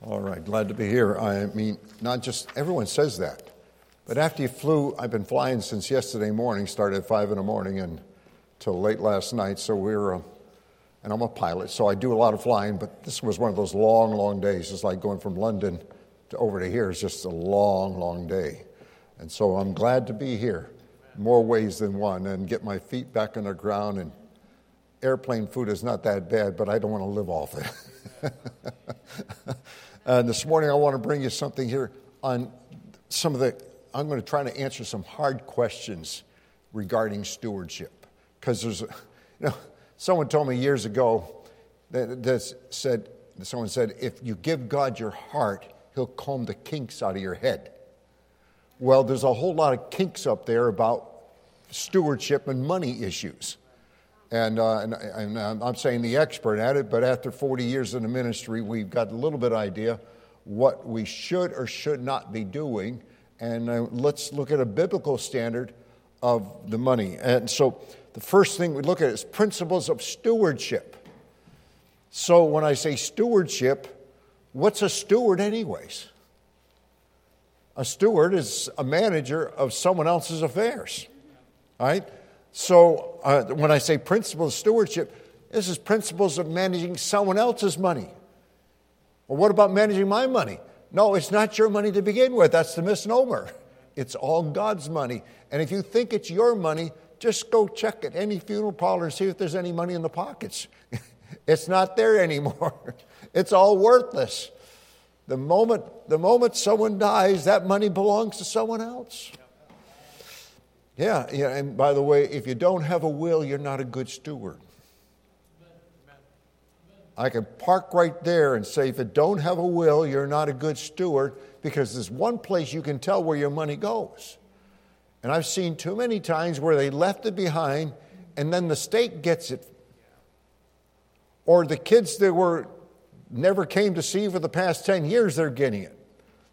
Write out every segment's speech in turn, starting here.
All right, glad to be here. I mean, not just everyone says that, but after you flew, I've been flying since yesterday morning, started at five in the morning and till late last night. So we're, uh, and I'm a pilot, so I do a lot of flying. But this was one of those long, long days. It's like going from London to over to here is just a long, long day. And so I'm glad to be here, more ways than one, and get my feet back on the ground. And airplane food is not that bad, but I don't want to live off it. And this morning, I want to bring you something here on some of the, I'm going to try to answer some hard questions regarding stewardship. Because there's, you know, someone told me years ago that, that said, someone said, if you give God your heart, he'll comb the kinks out of your head. Well, there's a whole lot of kinks up there about stewardship and money issues. And, uh, and, and, I'm saying the expert at it, but after 40 years in the ministry, we've got a little bit of idea what we should or should not be doing. And uh, let's look at a biblical standard of the money. And so the first thing we look at is principles of stewardship. So when I say stewardship, what's a steward, anyways? A steward is a manager of someone else's affairs, right? So uh, when I say principles of stewardship, this is principles of managing someone else's money. Well, what about managing my money? No, it's not your money to begin with. That's the misnomer. It's all God's money. And if you think it's your money, just go check at any funeral parlor and see if there's any money in the pockets. it's not there anymore. it's all worthless. The moment, the moment someone dies, that money belongs to someone else. Yeah, yeah, yeah, and by the way, if you don't have a will, you're not a good steward. I can park right there and say, if you don't have a will, you're not a good steward because there's one place you can tell where your money goes. And I've seen too many times where they left it behind and then the state gets it. Or the kids that were never came to see for the past 10 years, they're getting it.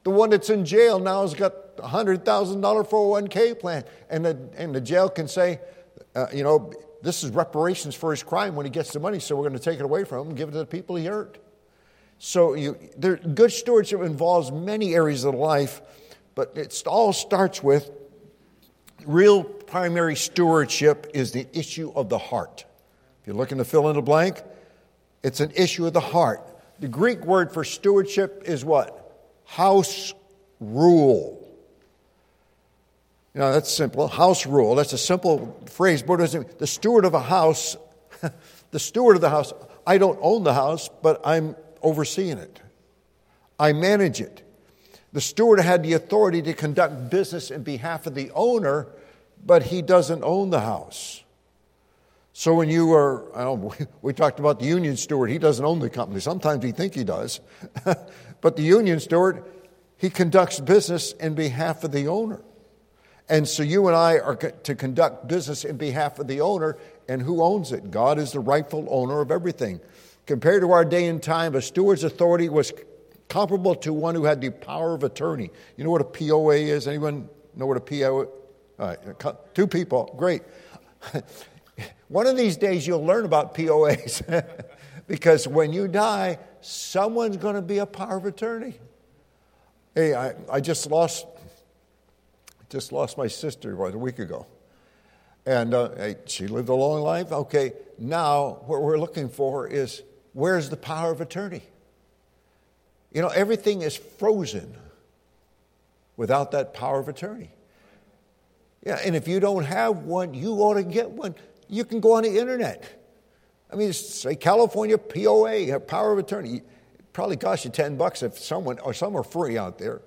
The one that's in jail now has got $100,000 401k plan. And the, and the jail can say, uh, you know, this is reparations for his crime when he gets the money, so we're going to take it away from him and give it to the people he hurt. So you, there, good stewardship involves many areas of life, but it all starts with real primary stewardship is the issue of the heart. If you're looking to fill in the blank, it's an issue of the heart. The Greek word for stewardship is what? house rule. You know, that's simple. House rule. That's a simple phrase, it the steward of a house, the steward of the house, I don't own the house, but I'm overseeing it. I manage it. The steward had the authority to conduct business in behalf of the owner, but he doesn't own the house. So when you are, I don't we talked about the union steward. He doesn't own the company. Sometimes he think he does. But the union steward, he conducts business in behalf of the owner. And so you and I are to conduct business in behalf of the owner, and who owns it? God is the rightful owner of everything. Compared to our day and time, a steward's authority was comparable to one who had the power of attorney. You know what a POA is? Anyone know what a POA? Two people, great. one of these days you'll learn about POAs because when you die, someone's going to be a power of attorney. Hey, I, I just lost just lost my sister what, a week ago. And uh, hey, she lived a long life. Okay, now what we're looking for is where's the power of attorney? You know, everything is frozen without that power of attorney. Yeah, and if you don't have one, you ought to get one. You can go on the internet. I mean, say California POA, power of attorney. It probably costs you 10 bucks if someone, or some are free out there.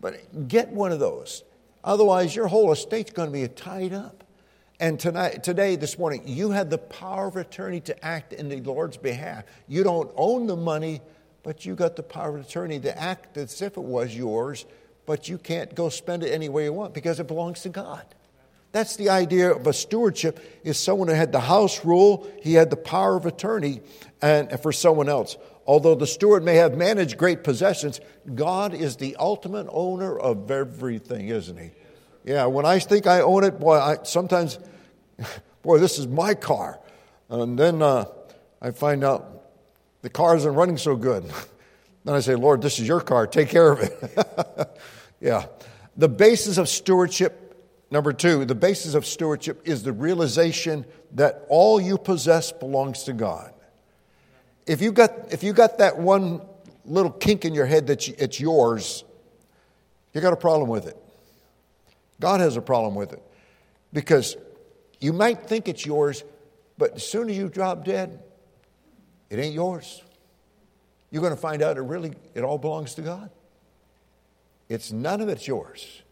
But get one of those. Otherwise, your whole estate's going to be tied up. And tonight, today, this morning, you had the power of attorney to act in the Lord's behalf. You don't own the money, but you got the power of attorney to act as if it was yours, but you can't go spend it any way you want because it belongs to God. That's the idea of a stewardship is someone who had the house rule, he had the power of attorney and for someone else. Although the steward may have managed great possessions, God is the ultimate owner of everything, isn't he? Yeah, when I think I own it, boy, I sometimes, boy, this is my car. And then uh, I find out the car isn't running so good. Then I say, Lord, this is your car. Take care of it. yeah. The basis of stewardship, number two, the basis of stewardship is the realization that all you possess belongs to God. If you got, if you got that one little kink in your head that it's yours, you got a problem with it. God has a problem with it because you might think it's yours, but as soon as you drop dead, it ain't yours. You're going to find out it really it all belongs to God. It's none of it's yours.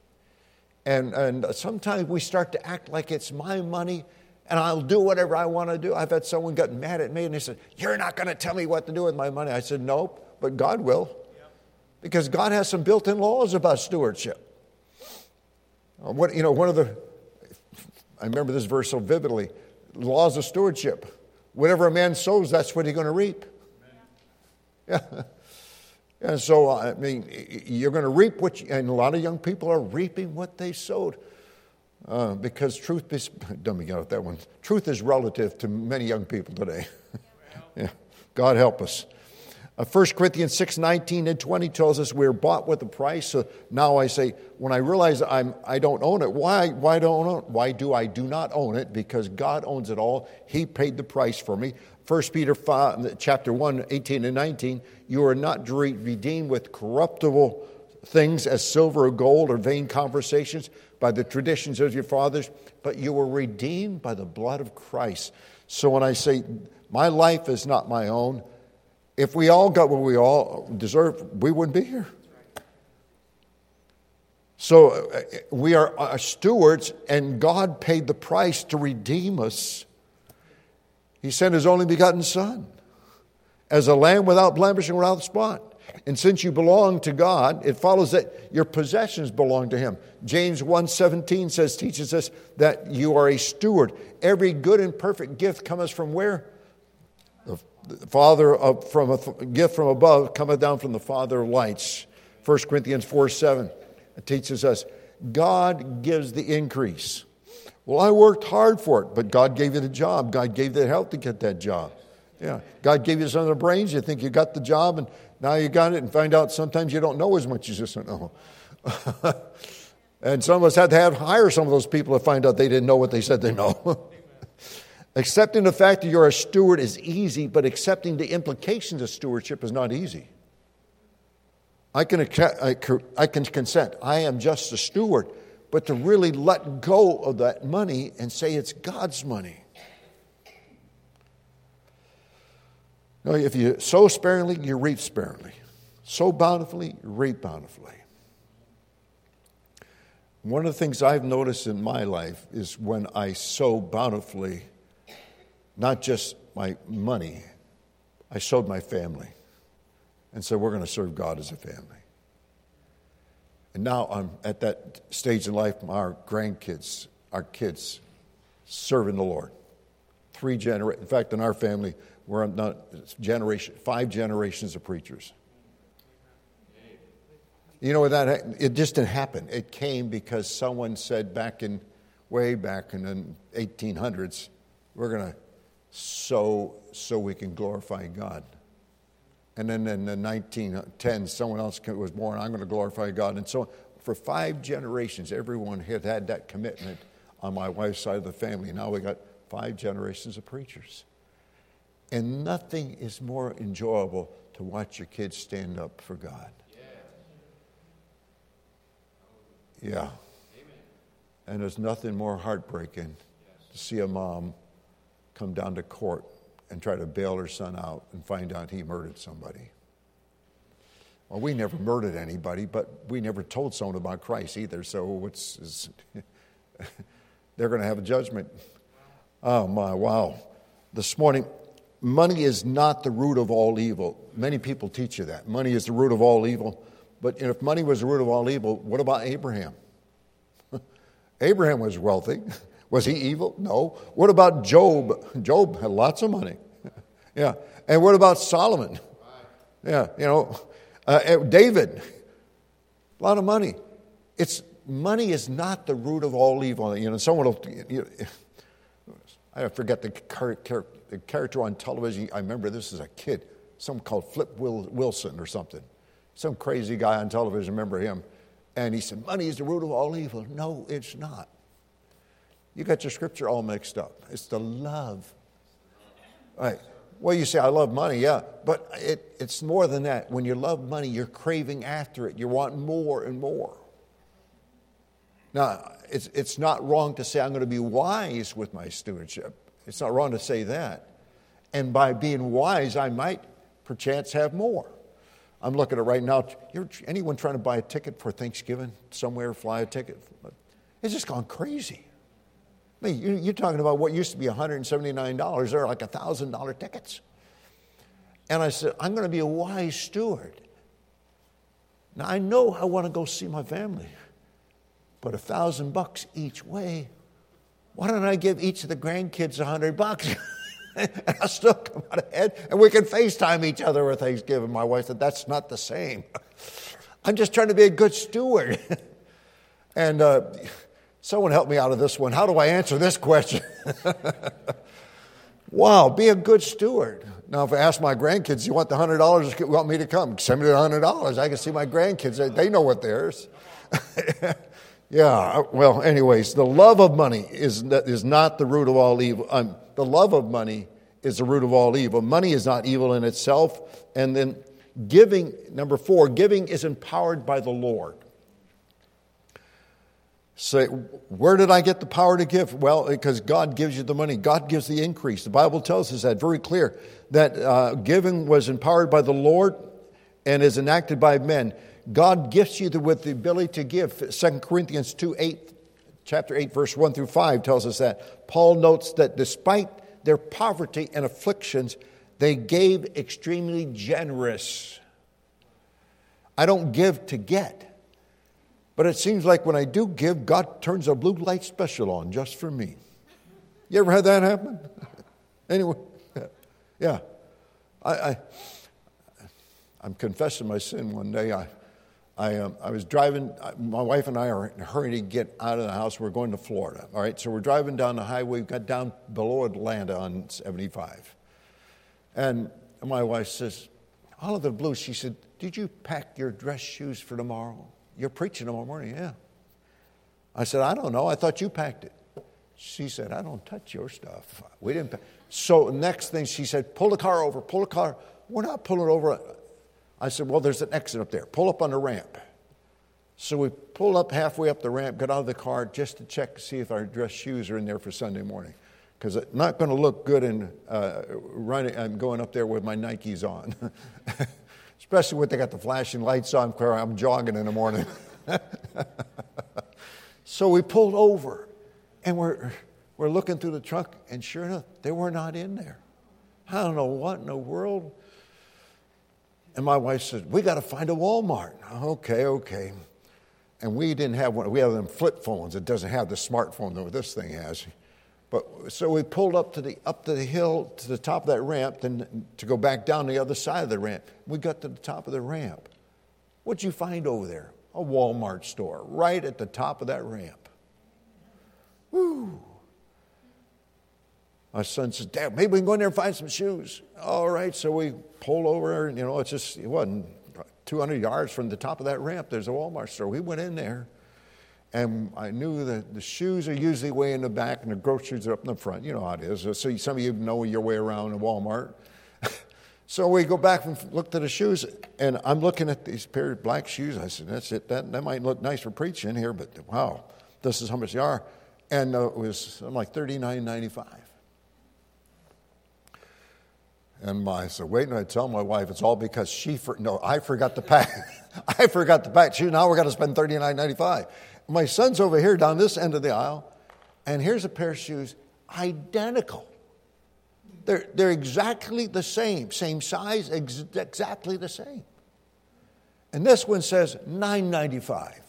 And, and sometimes we start to act like it's my money and I'll do whatever I want to do. I've had someone get mad at me and they said, You're not going to tell me what to do with my money. I said, Nope, but God will. Because God has some built in laws about stewardship. Uh, what, you know, one of the, I remember this verse so vividly laws of stewardship. Whatever a man sows, that's what he's going to reap. Yeah. And so, I mean, you're going to reap what, you, and a lot of young people are reaping what they sowed. Uh, because truth is, don't me out that one. Truth is relative to many young people today. yeah. God help us. Uh, 1 Corinthians 6 19 and 20 tells us we're bought with a price. So now I say, when I realize I'm, I don't own it, why, why, don't why do I do not own it? Because God owns it all. He paid the price for me. 1 Peter 5, chapter 1, 18 and 19, you are not redeemed with corruptible things as silver or gold or vain conversations by the traditions of your fathers, but you were redeemed by the blood of Christ. So when I say, my life is not my own, if we all got what we all deserve, we wouldn't be here. So uh, we are uh, stewards, and God paid the price to redeem us. He sent His only begotten Son as a lamb without blemish and without spot. And since you belong to God, it follows that your possessions belong to Him. James 1:17 says, teaches us that you are a steward. Every good and perfect gift cometh from where? The Father of, from a gift from above cometh down from the Father of lights. 1 Corinthians 4 7 it teaches us God gives the increase. Well, I worked hard for it, but God gave you the job. God gave the help to get that job. Yeah. God gave you some of the brains. You think you got the job, and now you got it, and find out sometimes you don't know as much as you just know. and some of us had to have hire some of those people to find out they didn't know what they said they know. Accepting the fact that you're a steward is easy, but accepting the implications of stewardship is not easy. I can, I can consent, I am just a steward, but to really let go of that money and say it's God's money. No, if you sow sparingly, you reap sparingly. Sow bountifully, you reap bountifully. One of the things I've noticed in my life is when I sow bountifully, not just my money, I showed my family and said, We're going to serve God as a family. And now I'm at that stage in life, our grandkids, our kids, serving the Lord. Three generations, in fact, in our family, we're not generation, five generations of preachers. You know what that it just didn't happen. It came because someone said back in way back in the 1800s, we're going to so so we can glorify God. And then in the 1910s, someone else was born, I'm going to glorify God. And so for five generations, everyone had had that commitment on my wife's side of the family. Now we got five generations of preachers. And nothing is more enjoyable to watch your kids stand up for God. Yeah. Amen. And there's nothing more heartbreaking to see a mom come down to court and try to bail her son out and find out he murdered somebody. Well, we never murdered anybody, but we never told someone about Christ either, so what's, they're going to have a judgment. Oh, my, wow. This morning, money is not the root of all evil. Many people teach you that. Money is the root of all evil. But if money was the root of all evil, what about Abraham? Abraham was wealthy. Was he evil? No. What about Job? Job had lots of money. yeah. And what about Solomon? Yeah, you know, uh, uh, David, a lot of money. It's money is not the root of all evil. You know, someone will. You know, I forget the, the character on television. I remember this as a kid. some called Flip Wilson or something. Some crazy guy on television, remember him? And he said, Money is the root of all evil. No, it's not. You got your scripture all mixed up. It's the love. Right. Well, you say, I love money, yeah, but it, it's more than that. When you love money, you're craving after it. You want more and more. Now, it's, it's not wrong to say, I'm going to be wise with my stewardship. It's not wrong to say that. And by being wise, I might perchance have more. I'm looking at right now. You're, anyone trying to buy a ticket for Thanksgiving somewhere, fly a ticket? It's just gone crazy. I mean, you're talking about what used to be $179. They're like $1,000 tickets. And I said, I'm going to be a wise steward. Now, I know I want to go see my family, but a thousand bucks each way, why don't I give each of the grandkids a hundred bucks? and I'll still come out ahead, and we can FaceTime each other with Thanksgiving. My wife said, That's not the same. I'm just trying to be a good steward. and uh, someone help me out of this one. How do I answer this question? wow, be a good steward. Now, if I ask my grandkids, you want the $100, you want me to come? Send me the $100. I can see my grandkids, they know what theirs. yeah, well, anyways, the love of money is, is not the root of all evil. Um, the love of money is the root of all evil. Money is not evil in itself. And then giving, number four, giving is empowered by the Lord. Say, where did I get the power to give? Well, because God gives you the money. God gives the increase. The Bible tells us that very clear that uh, giving was empowered by the Lord and is enacted by men. God gifts you with the ability to give. 2 Corinthians 2 8, chapter 8, verse 1 through 5 tells us that. Paul notes that despite their poverty and afflictions, they gave extremely generous. I don't give to get. But it seems like when I do give, God turns a blue light special on just for me. You ever had that happen? anyway, yeah. I, I, I'm confessing my sin one day. I, I, um, I was driving, my wife and I are in a hurry to get out of the house. We're going to Florida. All right, so we're driving down the highway. We got down below Atlanta on 75. And my wife says, Oliver Blue, she said, Did you pack your dress shoes for tomorrow? You're preaching tomorrow morning, yeah. I said, I don't know. I thought you packed it. She said, I don't touch your stuff. We didn't. Pack. So next thing she said, pull the car over, pull the car. We're not pulling over. I said, well, there's an exit up there. Pull up on the ramp. So we pull up halfway up the ramp, get out of the car just to check to see if our dress shoes are in there for Sunday morning. Because it's not going to look good in uh, running. I'm going up there with my Nikes on. especially when they got the flashing lights on I'm jogging in the morning. so we pulled over and we're, we're looking through the truck, and sure enough, they were not in there. I don't know what in the world. And my wife said, We got to find a Walmart. Okay, okay. And we didn't have one, we have them flip phones. It doesn't have the smartphone that this thing has. But so we pulled up to the up to the hill to the top of that ramp, then to go back down the other side of the ramp. We got to the top of the ramp. What'd you find over there? A Walmart store, right at the top of that ramp. Woo! My son says, Dad, maybe we can go in there and find some shoes. All right, so we pull over, and you know, it's just, it wasn't 200 yards from the top of that ramp, there's a Walmart store. We went in there. And I knew that the shoes are usually way in the back and the groceries are up in the front. You know how it is. So some of you know your way around a Walmart. so we go back and look at the shoes, and I'm looking at these pair of black shoes. I said, that's it. That, that might look nice for preaching here, but wow, this is how much they are. And uh, it was I'm like $39.95. And my, I said, wait, and I tell my wife it's all because she, for, no, I forgot to pack. I forgot to pack shoes. Now we're going to spend $39.95. My son's over here down this end of the aisle, and here's a pair of shoes identical. They're, they're exactly the same, same size, ex- exactly the same. And this one says 995.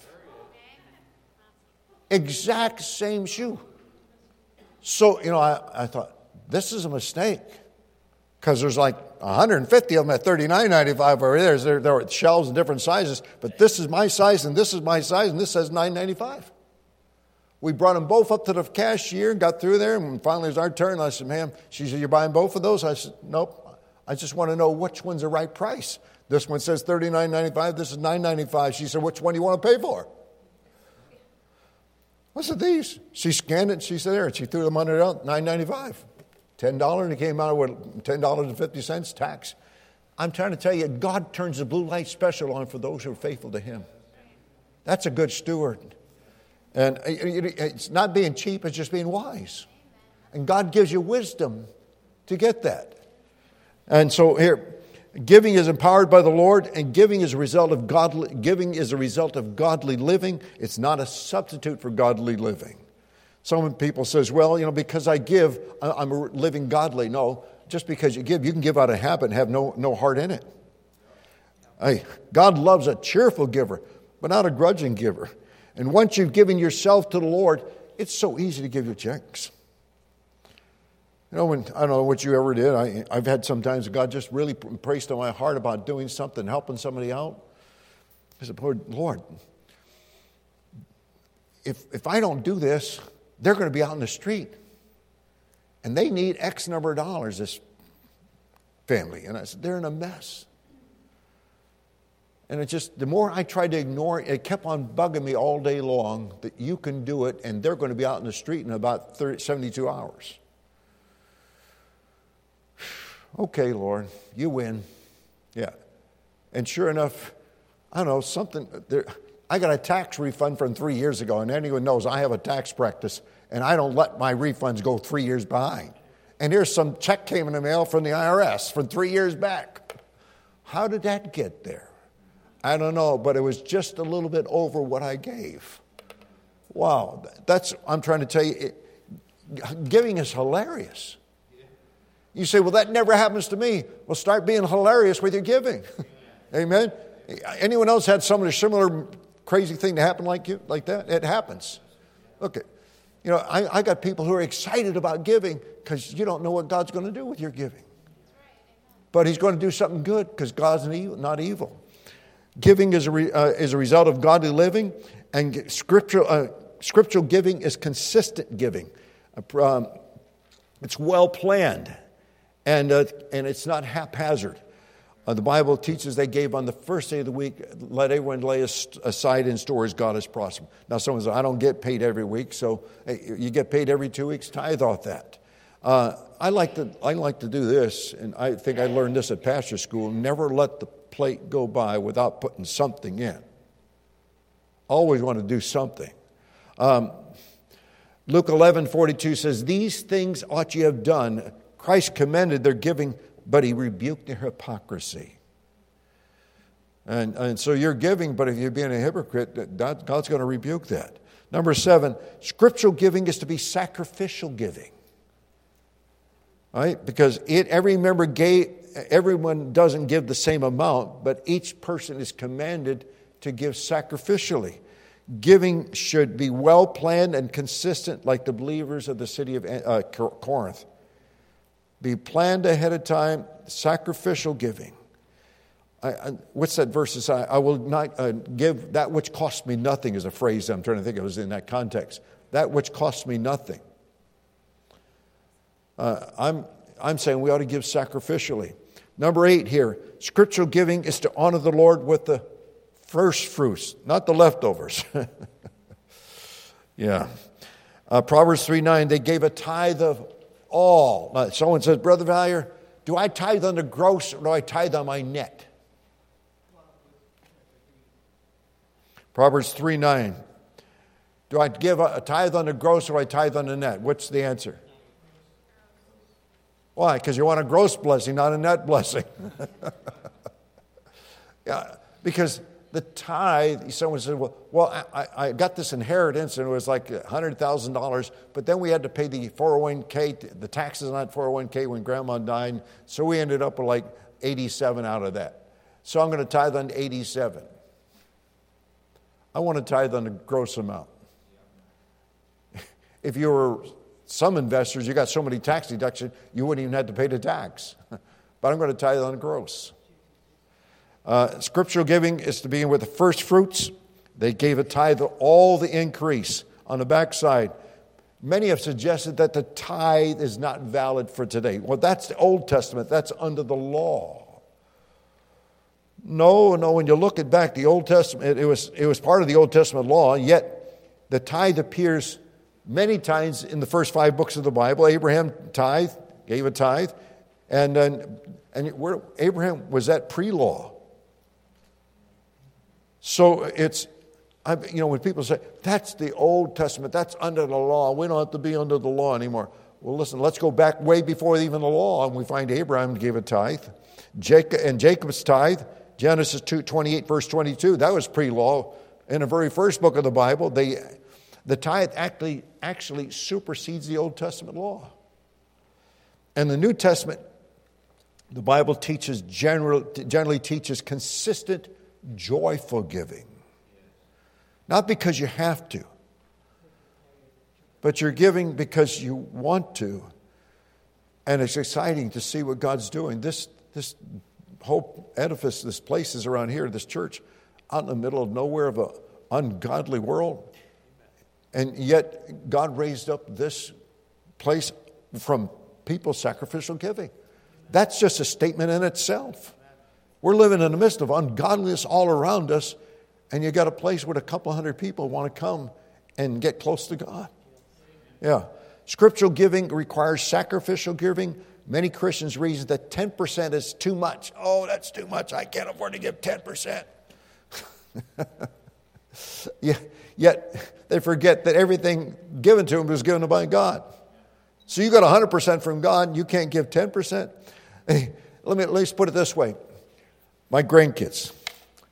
Exact same shoe. So, you know, I, I thought, this is a mistake because there's like 150 of them at 39.95 over there. There, there are shelves in different sizes, but this is my size and this is my size and this says 9.95. We brought them both up to the cashier and got through there, and finally it was our turn. I said, "Ma'am," she said, "You're buying both of those?" I said, "Nope, I just want to know which one's the right price. This one says $39.95, this is $9.95. She said, Which one do you want to pay for? I said, These. She scanned it, she said, There, and she threw the money out, $9.95. $10, and it came out with $10.50 tax. I'm trying to tell you, God turns the blue light special on for those who are faithful to Him. That's a good steward. And uh, it's not being cheap, it's just being wise. And God gives you wisdom to get that. And so here, giving is empowered by the Lord, and giving is a result of godly giving is a result of godly living. It's not a substitute for godly living. Some people says, "Well, you know, because I give, I'm living godly." No, just because you give, you can give out of habit and have no no heart in it. Hey, God loves a cheerful giver, but not a grudging giver. And once you've given yourself to the Lord, it's so easy to give your checks. You know, when I don't know what you ever did. I, I've had sometimes God just really impressed on my heart about doing something, helping somebody out. I said, Lord, if, if I don't do this, they're going to be out in the street. And they need X number of dollars, this family. And I said, they're in a mess. And it just, the more I tried to ignore it, it kept on bugging me all day long that you can do it and they're going to be out in the street in about 30, 72 hours. okay, Lord, you win. Yeah. And sure enough, I don't know, something, there, I got a tax refund from three years ago, and anyone knows I have a tax practice, and I don't let my refunds go three years behind. And here's some check came in the mail from the IRS from three years back. How did that get there? I don't know, but it was just a little bit over what I gave. Wow, that's, I'm trying to tell you, it, giving is hilarious. You say, well, that never happens to me. Well, start being hilarious with your giving. Amen. Anyone else had some similar crazy thing to happen like you, like that? It happens. Okay. You know, I, I got people who are excited about giving because you don't know what God's going to do with your giving. But He's going to do something good because God's not evil. Giving is a, re, uh, is a result of godly living, and scriptural, uh, scriptural giving is consistent giving. Um, it's well planned and, uh, and it's not haphazard. Uh, the Bible teaches they gave on the first day of the week, let everyone lay aside in store as God has prospered. Now, someone says, I don't get paid every week, so you get paid every two weeks, tithe off that. Uh, I, like to, I like to do this, and I think I learned this at pastor school never let the plate go by without putting something in. Always want to do something. Um, Luke 11 42 says, These things ought you have done Christ commended their giving, but he rebuked their hypocrisy. And, and so you're giving, but if you're being a hypocrite, God's going to rebuke that. Number seven, scriptural giving is to be sacrificial giving. Right? Because it, every member gave, everyone doesn't give the same amount, but each person is commanded to give sacrificially. Giving should be well planned and consistent, like the believers of the city of uh, Corinth be planned ahead of time, sacrificial giving. I, I, what's that verse? I, I will not uh, give that which costs me nothing, is a phrase I'm trying to think of was in that context. That which costs me nothing. Uh, I'm, I'm saying we ought to give sacrificially. Number eight here scriptural giving is to honor the Lord with the first fruits, not the leftovers. yeah. Uh, Proverbs 3 9, they gave a tithe of all. Now, someone says, Brother Valier, do I tithe on the gross or do I tithe on my net? Proverbs 3 9. Do I give a, tithe on the gross or I tithe on the net? What's the answer? Why? Because you want a gross blessing, not a net blessing. yeah, because the tithe, someone said, well, well I, I got this inheritance and it was like $100,000, but then we had to pay the 401k, the taxes on that 401k when grandma died. So we ended up with like 87 out of that. So I'm going to tithe on 87. I want to tithe on the gross amount. If you were some investors, you got so many tax deductions, you wouldn't even have to pay the tax. but I'm going to tithe on gross. Uh, scriptural giving is to be with the first fruits. They gave a tithe of all the increase. On the backside, Many have suggested that the tithe is not valid for today. Well, that's the Old Testament, that's under the law. No, no, when you look at back, the Old Testament, it was, it was part of the Old Testament law, yet the tithe appears many times in the first five books of the Bible. Abraham tithe, gave a tithe, and, and where, Abraham was that pre law. So it's, I, you know, when people say, that's the Old Testament, that's under the law, we don't have to be under the law anymore. Well, listen, let's go back way before even the law, and we find Abraham gave a tithe. Jacob, and Jacob's tithe, Genesis 2, 28, verse 22, that was pre law. In the very first book of the Bible, they, the tithe actually, actually supersedes the Old Testament law. And the New Testament, the Bible teaches general, generally teaches consistent, joyful giving. Not because you have to, but you're giving because you want to. And it's exciting to see what God's doing. This, this whole edifice, this place is around here, this church, out in the middle of nowhere of an ungodly world. And yet, God raised up this place from people's sacrificial giving. That's just a statement in itself. We're living in the midst of ungodliness all around us, and you got a place where a couple hundred people want to come and get close to God. Yeah. Scriptural giving requires sacrificial giving. Many Christians reason that 10% is too much. Oh, that's too much. I can't afford to give 10%. yeah, yet they forget that everything given to them was given by God. So you got 100% from God, you can't give 10%. Hey, let me at least put it this way my grandkids.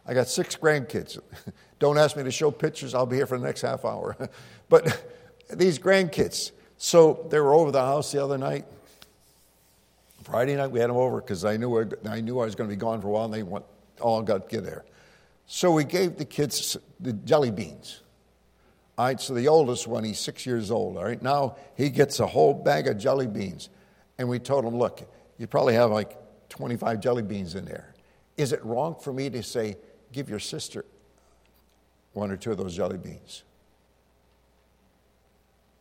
I got six grandkids. Don't ask me to show pictures, I'll be here for the next half hour. but these grandkids, so they were over the house the other night. Friday night we had them over because I knew I knew I was going to be gone for a while, and they went, all got get there. So we gave the kids the jelly beans. All right, so the oldest one, he's six years old. All right, now he gets a whole bag of jelly beans, and we told him, look, you probably have like 25 jelly beans in there. Is it wrong for me to say, give your sister one or two of those jelly beans?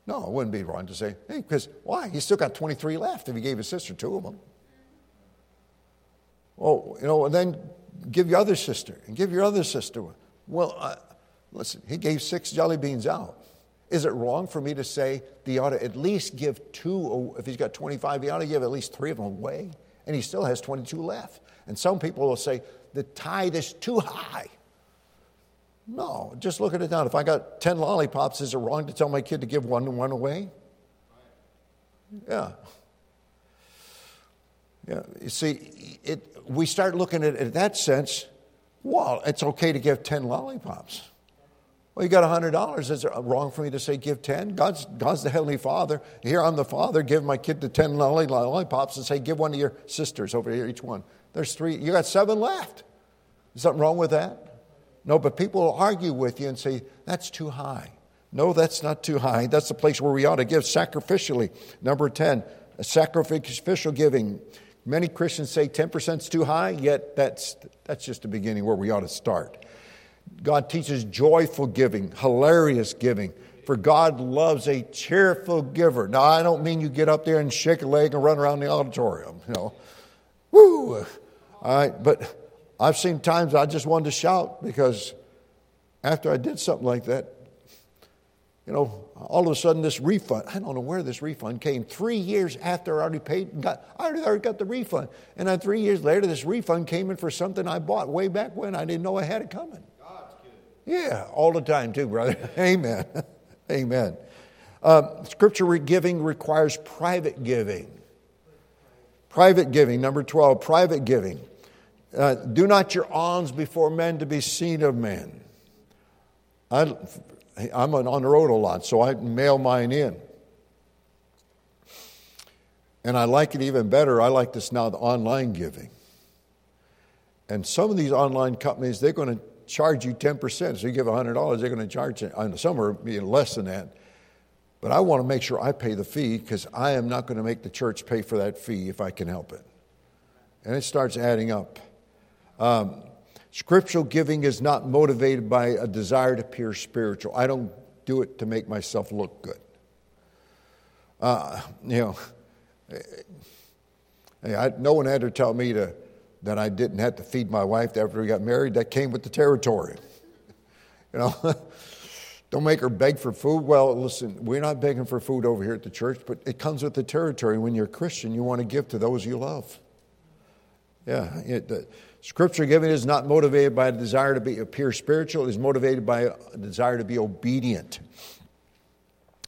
No, it wouldn't be wrong to say, hey, because why? He's still got 23 left if he gave his sister two of them. Well, you know, and then give your other sister and give your other sister one. Well, uh, listen, he gave six jelly beans out. Is it wrong for me to say he ought to at least give two? If he's got 25, he ought to give at least three of them away, and he still has 22 left. And some people will say, the tithe is too high. No, just look at it now. If I got 10 lollipops, is it wrong to tell my kid to give one and one away? Yeah. Yeah. You see, it, we start looking at it in that sense. Well, it's okay to give 10 lollipops. Well, you got $100. Is it wrong for me to say give 10? God's, God's the Heavenly Father. Here I'm the Father. Give my kid the 10 lollipops and say, give one to your sisters over here, each one. There's three. You got seven left. Is something wrong with that? No, but people will argue with you and say, that's too high. No, that's not too high. That's the place where we ought to give sacrificially. Number 10, sacrificial giving. Many Christians say 10% is too high, yet that's, that's just the beginning where we ought to start. God teaches joyful giving, hilarious giving. For God loves a cheerful giver. Now, I don't mean you get up there and shake a leg and run around the auditorium, you know. Woo! All right, but I've seen times I just wanted to shout because after I did something like that, you know, all of a sudden this refund, I don't know where this refund came. Three years after I already paid and got, I already got the refund. And then three years later, this refund came in for something I bought way back when. I didn't know I had it coming. Yeah, all the time too, brother. Amen. Amen. Uh, scripture giving requires private giving. Private giving, number 12, private giving. Uh, do not your alms before men to be seen of men. I, I'm on the road a lot, so I mail mine in. And I like it even better. I like this now, the online giving. And some of these online companies, they're going to charge you 10%. So you give $100, they're going to charge you. Some are less than that. But I want to make sure I pay the fee because I am not going to make the church pay for that fee if I can help it. And it starts adding up. Um, scriptural giving is not motivated by a desire to appear spiritual. I don't do it to make myself look good. Uh, you know, I, no one had to tell me to, that I didn't have to feed my wife after we got married. That came with the territory. You know, don't make her beg for food. Well, listen, we're not begging for food over here at the church, but it comes with the territory. When you're a Christian, you want to give to those you love. Yeah, it, scripture giving is not motivated by a desire to be appear spiritual; it is motivated by a desire to be obedient.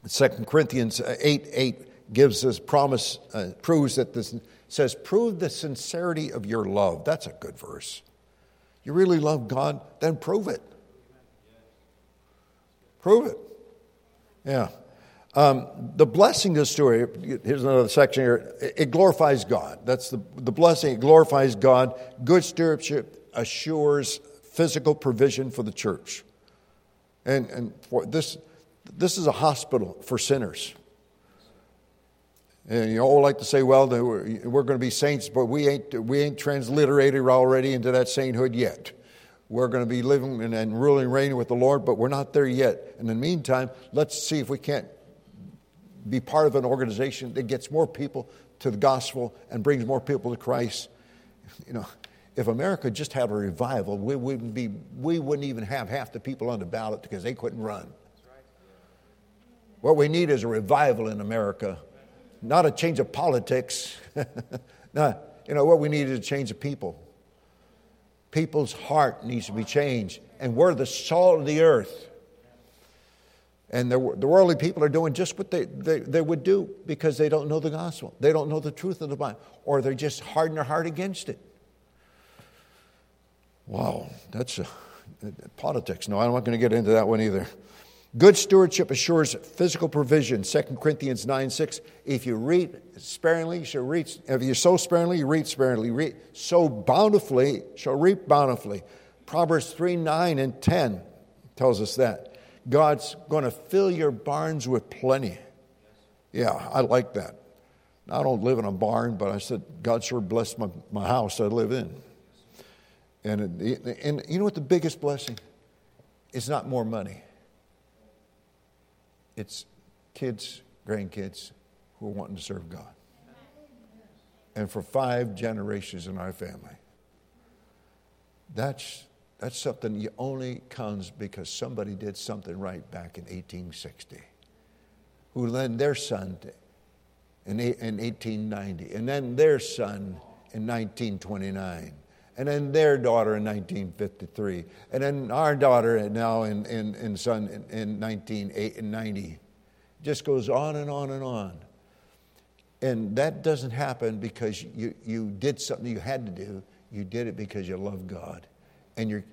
2 Corinthians 8 8 gives us promise, uh, proves that this says, prove the sincerity of your love. That's a good verse. You really love God? Then prove it. Prove it. Yeah. Um, the blessing of the story, here's another section here, it glorifies God. That's the, the blessing, it glorifies God. Good stewardship assures physical provision for the church. And, and for this, this is a hospital for sinners. And you all like to say, well, we're, we're going to be saints, but we ain't, we ain't transliterated already into that sainthood yet. We're going to be living and, and ruling and reigning with the Lord, but we're not there yet. In the meantime, let's see if we can't be part of an organization that gets more people to the gospel and brings more people to Christ. You know, if America just had a revival, we wouldn't, be, we wouldn't even have half the people on the ballot because they couldn't run. What we need is a revival in America, not a change of politics. no, you know, what we need is a change of people. People's heart needs to be changed, and we're the salt of the earth. And the, worldly people are doing just what they, they, they would do because they don't know the gospel. They don't know the truth of the Bible, or they're just hardening their heart against it. Wow, that's a, politics. No, I'm not going to get into that one either. Good stewardship assures physical provision. 2 Corinthians 9 6. If you reap sparingly, you shall reap. If you sow sparingly, you reap sparingly. Reap, sow bountifully, shall reap bountifully. Proverbs 3 9 and 10 tells us that. God's going to fill your barns with plenty. Yeah, I like that. I don't live in a barn, but I said, God sure blessed my, my house I live in. And, it, and you know what the biggest blessing? It's not more money it's kids, grandkids who are wanting to serve God. And for five generations in our family. That's, that's something that only comes because somebody did something right back in 1860, who led their son in, in 1890, and then their son in 1929 and then their daughter in 1953, and then our daughter now in, in, in son in, in 1990. Just goes on and on and on. And that doesn't happen because you, you did something you had to do. You did it because you love God. And you're,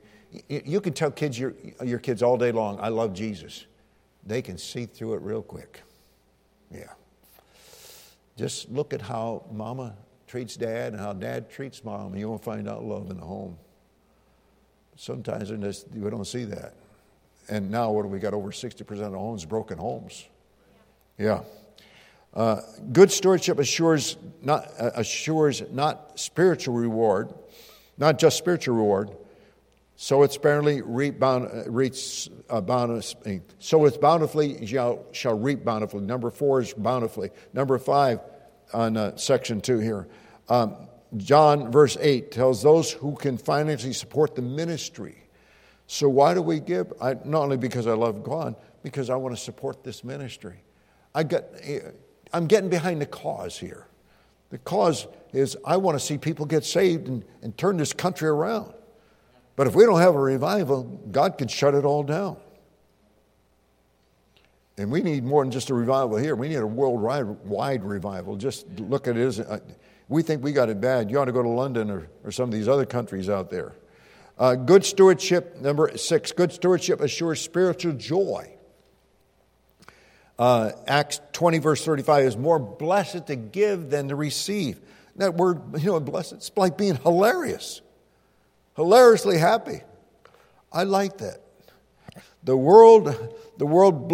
you can tell kids your, your kids all day long, I love Jesus. They can see through it real quick. Yeah. Just look at how mama treats dad and how dad treats mom, and you won't find out love in the home. Sometimes we don't see that. And now, what do we got? Over 60% of homes broken homes. Yeah. Uh, good stewardship assures not, uh, assures not spiritual reward, not just spiritual reward. So it's reap bound, uh, reaps uh, bountifully. So it's bountifully shall, shall reap bountifully. Number four is bountifully. Number five on uh, section two here. Um, John, verse 8, tells those who can financially support the ministry. So, why do we give? I, not only because I love God, because I want to support this ministry. I got, I'm getting behind the cause here. The cause is I want to see people get saved and, and turn this country around. But if we don't have a revival, God can shut it all down. And we need more than just a revival here. We need a worldwide revival. Just look at it as we think we got it bad. You ought to go to London or, or some of these other countries out there. Uh, good stewardship, number six, good stewardship assures spiritual joy. Uh, Acts 20, verse 35 is more blessed to give than to receive. That word, you know, blessed, it's like being hilarious, hilariously happy. I like that. The world, the world,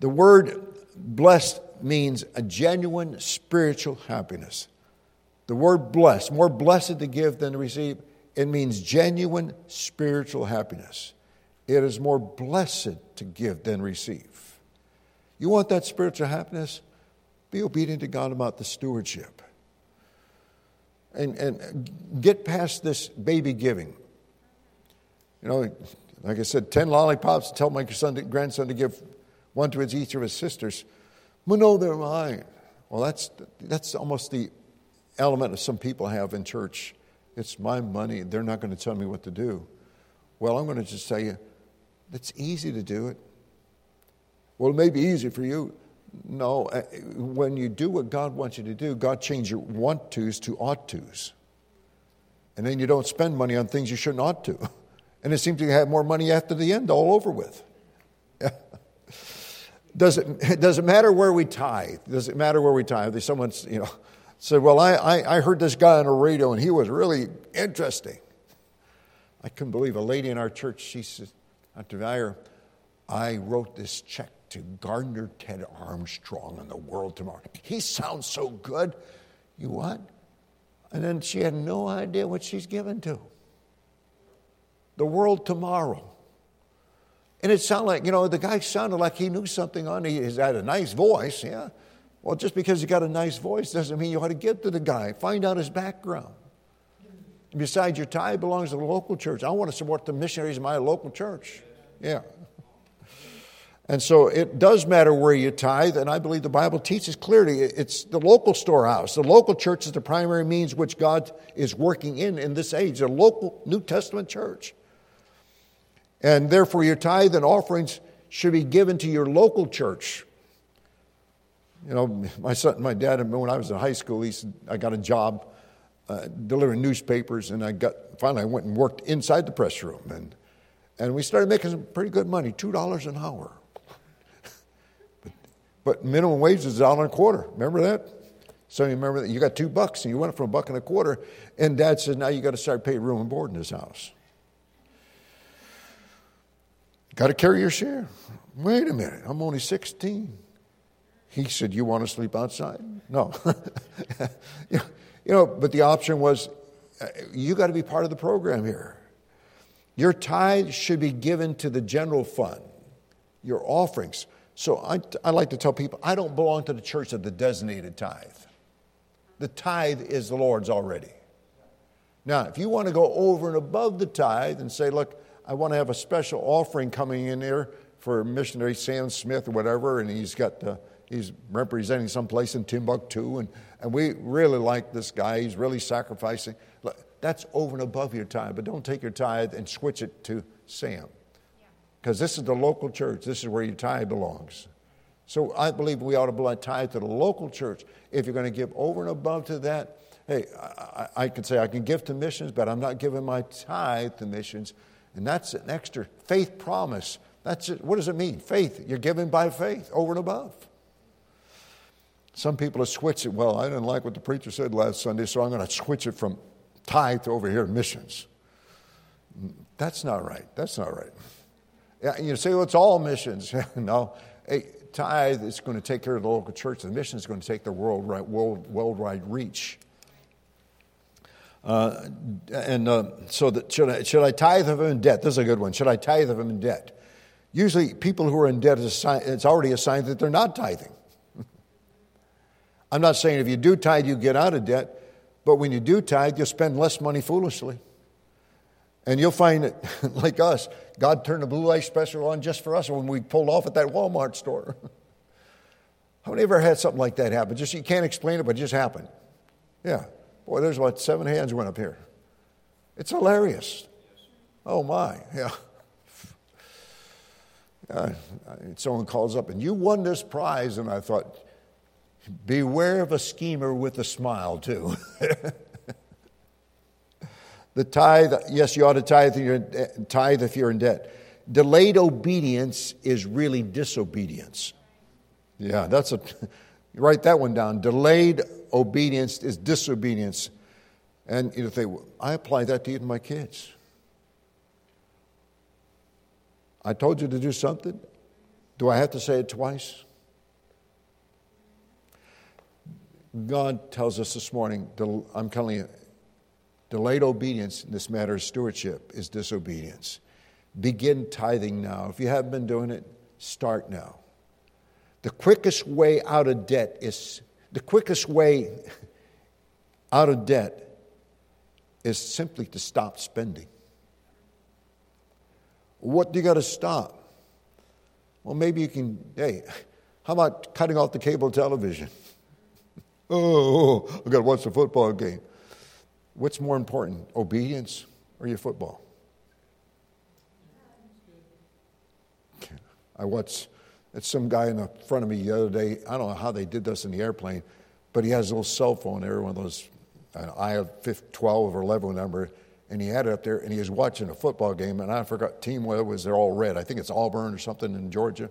the word blessed means a genuine spiritual happiness. The word blessed, more blessed to give than to receive, it means genuine spiritual happiness. It is more blessed to give than receive. You want that spiritual happiness? Be obedient to God about the stewardship. And, and get past this baby giving. You know, like I said, 10 lollipops, tell my son, grandson to give one to each of his sisters. Well, no, they're mine. Well, that's, that's almost the element that some people have in church. It's my money. They're not going to tell me what to do. Well, I'm going to just tell you, it's easy to do it. Well, it may be easy for you. No, uh, when you do what God wants you to do, God changes your want tos to ought tos. And then you don't spend money on things you shouldn't ought to. And it seems to have more money after the end, all over with. does, it, does it matter where we tithe? Does it matter where we tithe? Someone, you know, said, Well, I, I, I heard this guy on the radio and he was really interesting. I couldn't believe a lady in our church, she said, Dr. Vire, I wrote this check to Garner Ted Armstrong in the world tomorrow. He sounds so good. You what? And then she had no idea what she's given to. The world tomorrow. And it sounded like, you know, the guy sounded like he knew something on it. He had a nice voice, yeah. Well, just because he got a nice voice doesn't mean you ought to get to the guy. Find out his background. Besides, your tie belongs to the local church. I want to support the missionaries in my local church. Yeah. And so it does matter where you tithe, and I believe the Bible teaches clearly it's the local storehouse. The local church is the primary means which God is working in in this age, a local New Testament church. And therefore, your tithe and offerings should be given to your local church. You know, my son, my dad, when I was in high school, he said, I got a job uh, delivering newspapers, and I got finally I went and worked inside the press room, and and we started making some pretty good money, two dollars an hour. But, minimum wage is a dollar and a quarter. Remember that? So you remember that you got two bucks, and you went from a buck and a quarter, and Dad said, now you got to start paying room and board in this house. Got to carry your share. Wait a minute, I'm only 16. He said, You want to sleep outside? No. You know, but the option was uh, you got to be part of the program here. Your tithe should be given to the general fund, your offerings. So I, I like to tell people I don't belong to the church of the designated tithe. The tithe is the Lord's already. Now, if you want to go over and above the tithe and say, look, I want to have a special offering coming in here for missionary Sam Smith or whatever, and he's got the, he's representing some place in Timbuktu, and and we really like this guy. He's really sacrificing. Look, That's over and above your tithe, but don't take your tithe and switch it to Sam. Because this is the local church. This is where your tithe belongs. So I believe we ought to tithe to the local church. If you're going to give over and above to that, hey, I, I can say I can give to missions, but I'm not giving my tithe to missions. And that's an extra faith promise. That's it. What does it mean? Faith. You're giving by faith over and above. Some people have switched it. Well, I didn't like what the preacher said last Sunday, so I'm going to switch it from tithe to over here missions. That's not right. That's not right. Yeah, you say, well, it's all missions. no. A tithe is going to take care of the local church. The mission is going to take the worldwide, world, worldwide reach. Uh, and uh, so, that, should, I, should I tithe of them in debt? This is a good one. Should I tithe of them in debt? Usually, people who are in debt, it's already a sign that they're not tithing. I'm not saying if you do tithe, you get out of debt, but when you do tithe, you'll spend less money foolishly. And you'll find that, like us, God turned the blue light special on just for us when we pulled off at that Walmart store. How many ever had something like that happen? Just you can't explain it, but it just happened. Yeah. Boy, there's what seven hands went up here. It's hilarious. Oh my, yeah. Uh, someone calls up and you won this prize, and I thought, Beware of a schemer with a smile, too. The tithe, yes, you ought to tithe, tithe if you're in debt. Delayed obedience is really disobedience. Yeah, that's a, write that one down. Delayed obedience is disobedience. And you know, think, I apply that to even my kids. I told you to do something. Do I have to say it twice? God tells us this morning, I'm telling you, delayed obedience in this matter of stewardship is disobedience. Begin tithing now. If you haven't been doing it, start now. The quickest way out of debt is The quickest way out of debt is simply to stop spending. What do you got to stop? Well, maybe you can, hey, how about cutting off the cable television? oh, I've got to watch the football game. What's more important, obedience or your football? I watched it's some guy in the front of me the other day. I don't know how they did this in the airplane, but he has a little cell phone there, one of those iPhone 12 or 11 number, and he had it up there, and he was watching a football game, and I forgot team whether was they're all red. I think it's Auburn or something in Georgia,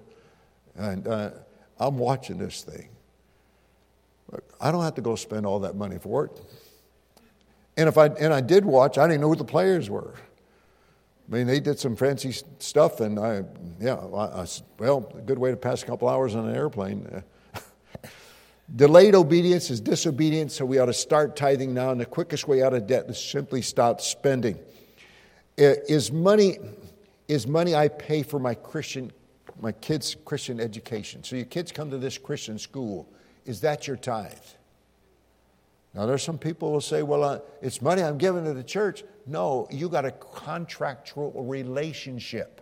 and uh, I'm watching this thing. I don't have to go spend all that money for it. And if I and I did watch, I didn't know who the players were. I mean, they did some fancy stuff, and I, yeah, I, I, well, a good way to pass a couple hours on an airplane. Delayed obedience is disobedience, so we ought to start tithing now. And the quickest way out of debt is simply stop spending. Is money, is money I pay for my Christian, my kids' Christian education? So your kids come to this Christian school. Is that your tithe? Now, there's some people who say, well, uh, it's money I'm giving to the church. No, you got a contractual relationship.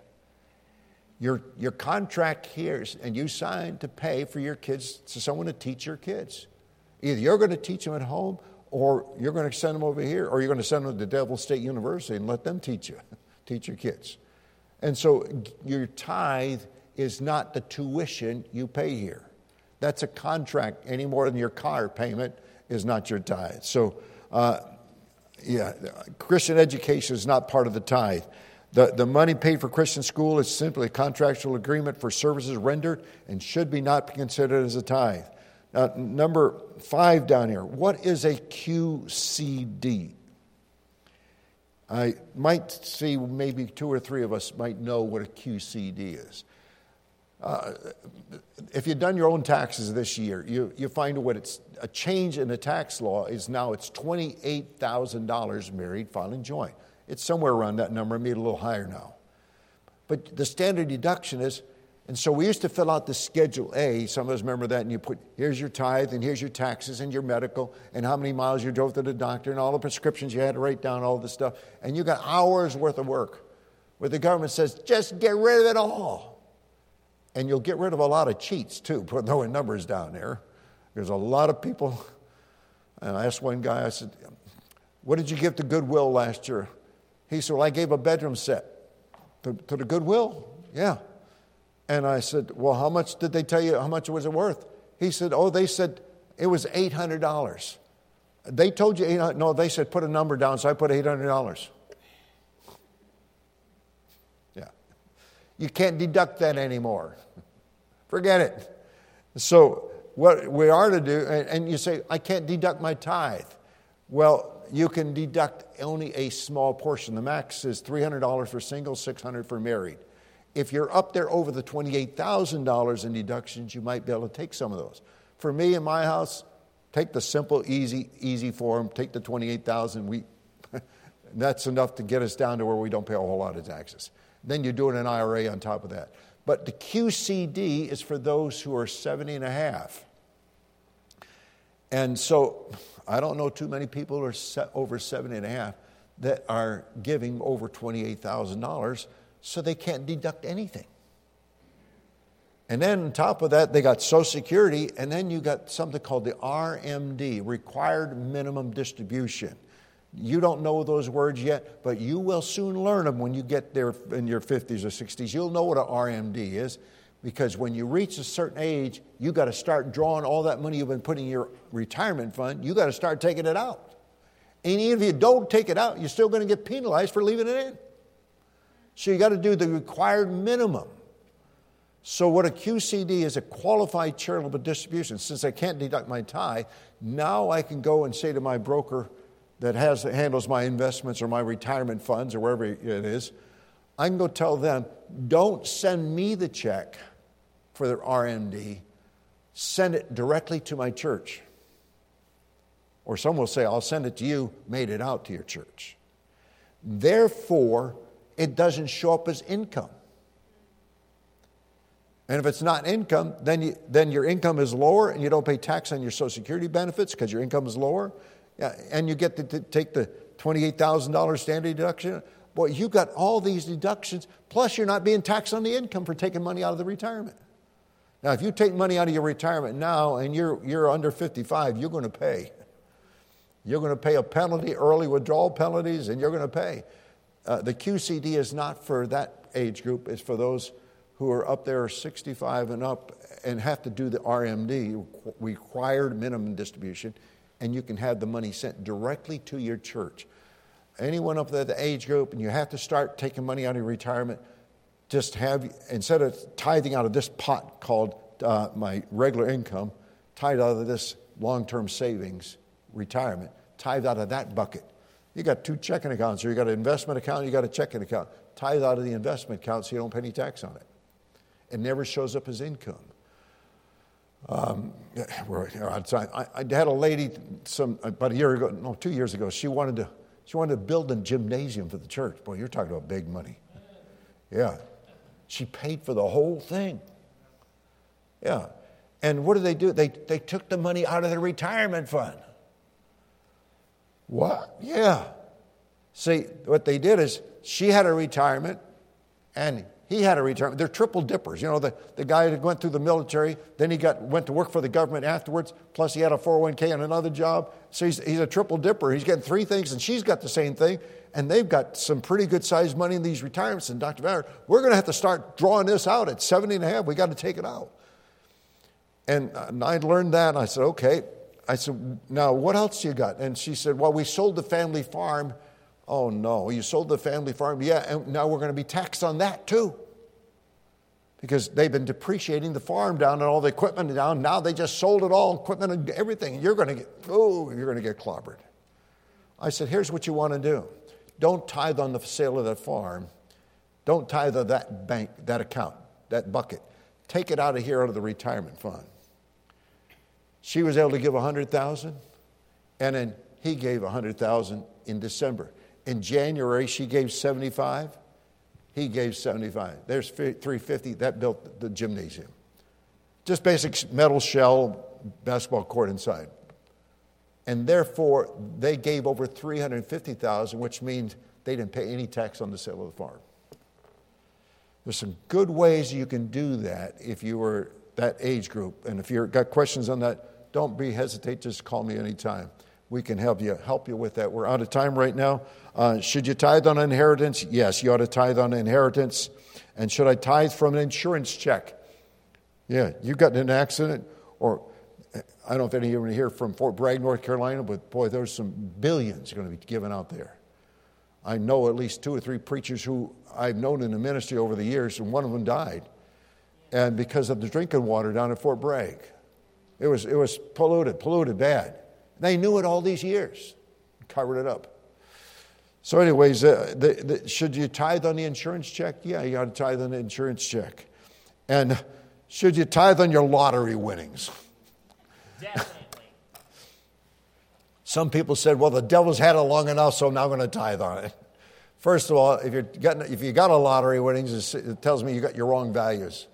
Your, your contract here, and you signed to pay for your kids, to someone to teach your kids. Either you're going to teach them at home, or you're going to send them over here, or you're going to send them to Devil State University and let them teach you, teach your kids. And so your tithe is not the tuition you pay here. That's a contract any more than your car payment is not your tithe. So, uh, yeah, Christian education is not part of the tithe. The, the money paid for Christian school is simply a contractual agreement for services rendered and should be not considered as a tithe. Now, number five down here, what is a QCD? I might see maybe two or three of us might know what a QCD is. Uh, if you've done your own taxes this year, you, you find what it's a change in the tax law is now it's $28,000 married filing joint. It's somewhere around that number, maybe a little higher now. But the standard deduction is, and so we used to fill out the Schedule A. Some of us remember that, and you put here's your tithe, and here's your taxes, and your medical, and how many miles you drove to the doctor, and all the prescriptions you had to write down, all this stuff. And you got hours worth of work where the government says, just get rid of it all. And you'll get rid of a lot of cheats too, throwing numbers down there. There's a lot of people. And I asked one guy, I said, What did you give to Goodwill last year? He said, Well, I gave a bedroom set to, to the Goodwill. Yeah. And I said, Well, how much did they tell you? How much was it worth? He said, Oh, they said it was $800. They told you 800 No, they said put a number down, so I put $800. You can't deduct that anymore. Forget it. So, what we are to do, and you say, I can't deduct my tithe. Well, you can deduct only a small portion. The max is $300 for single, $600 for married. If you're up there over the $28,000 in deductions, you might be able to take some of those. For me in my house, take the simple, easy, easy form, take the 28,000. We, that's enough to get us down to where we don't pay a whole lot of taxes. Then you do it an IRA on top of that. But the QCD is for those who are 70 and a half. And so I don't know too many people are over 70 and a half that are giving over $28,000, so they can't deduct anything. And then on top of that, they got Social Security, and then you got something called the RMD, Required Minimum Distribution. You don't know those words yet, but you will soon learn them when you get there in your 50s or 60s. You'll know what an RMD is because when you reach a certain age, you got to start drawing all that money you've been putting in your retirement fund, you got to start taking it out. And even if you don't take it out, you're still going to get penalized for leaving it in. So you got to do the required minimum. So, what a QCD is a qualified charitable distribution. Since I can't deduct my tie, now I can go and say to my broker, that has, handles my investments or my retirement funds or wherever it is, I can go tell them, don't send me the check for their RMD, send it directly to my church. Or some will say, I'll send it to you, made it out to your church. Therefore, it doesn't show up as income. And if it's not income, then, you, then your income is lower and you don't pay tax on your Social Security benefits because your income is lower. And you get to, to take the $28,000 standard deduction. Boy, you got all these deductions, plus you're not being taxed on the income for taking money out of the retirement. Now, if you take money out of your retirement now and you're, you're under 55, you're going to pay. You're going to pay a penalty, early withdrawal penalties, and you're going to pay. Uh, the QCD is not for that age group, it's for those who are up there 65 and up and have to do the RMD, required minimum distribution, and you can have the money sent directly to your church. Anyone up there, at the age group, and you have to start taking money out of your retirement, just have, instead of tithing out of this pot called uh, my regular income, tithe out of this long term savings, retirement, tithe out of that bucket. You got two checking accounts, or you got an investment account, you got a checking account. Tithe out of the investment account so you don't pay any tax on it. It never shows up as income. Um, I, I had a lady some about a year ago, no, two years ago. She wanted to, she wanted to build a gymnasium for the church. Boy, you're talking about big money. Yeah, she paid for the whole thing. Yeah, and what did they do? They they took the money out of the retirement fund. What? Yeah. See, what they did is she had a retirement, and he had a retirement. They're triple dippers. You know, the, the guy that went through the military, then he got, went to work for the government afterwards, plus he had a 401k and another job. So he's, he's a triple dipper. He's getting three things, and she's got the same thing. And they've got some pretty good sized money in these retirements. And Dr. Vanner, we're going to have to start drawing this out at 70 and a half. We got to take it out. And, uh, and I learned that, I said, okay. I said, now what else you got? And she said, well, we sold the family farm Oh no, you sold the family farm? Yeah, and now we're going to be taxed on that too. Because they've been depreciating the farm down and all the equipment down. Now they just sold it all, equipment and everything. You're going to get, oh, you're going to get clobbered. I said, here's what you want to do. Don't tithe on the sale of that farm. Don't tithe of that bank, that account, that bucket. Take it out of here out of the retirement fund. She was able to give 100,000 and then he gave 100,000 in December. In January, she gave 75. He gave 75. There's 350. That built the gymnasium. Just basic metal shell, basketball court inside. And therefore, they gave over 350,000, which means they didn't pay any tax on the sale of the farm. There's some good ways you can do that if you were that age group. And if you've got questions on that, don't be hesitate, just call me anytime we can help you help you with that. We're out of time right now. Uh, should you tithe on inheritance? Yes, you ought to tithe on inheritance. And should I tithe from an insurance check? Yeah, you got in an accident, or I don't know if any of you are here from Fort Bragg, North Carolina, but boy, there's some billions going to be given out there. I know at least two or three preachers who I've known in the ministry over the years, and one of them died. And because of the drinking water down at Fort Bragg, it was, it was polluted, polluted bad. They knew it all these years, covered it up. So, anyways, uh, the, the, should you tithe on the insurance check? Yeah, you ought to tithe on the insurance check. And should you tithe on your lottery winnings? Definitely. Some people said, well, the devil's had it long enough, so I'm now going to tithe on it. First of all, if, you're getting, if you got a lottery winnings, it tells me you got your wrong values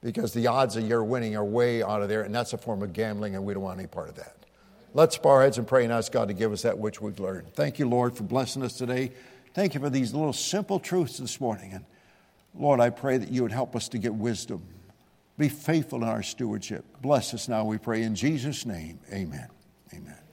because the odds of your winning are way out of there, and that's a form of gambling, and we don't want any part of that. Let's bow our heads and pray and ask God to give us that which we've learned. Thank you, Lord, for blessing us today. Thank you for these little simple truths this morning. And Lord, I pray that you would help us to get wisdom. Be faithful in our stewardship. Bless us now, we pray. In Jesus' name, amen. Amen.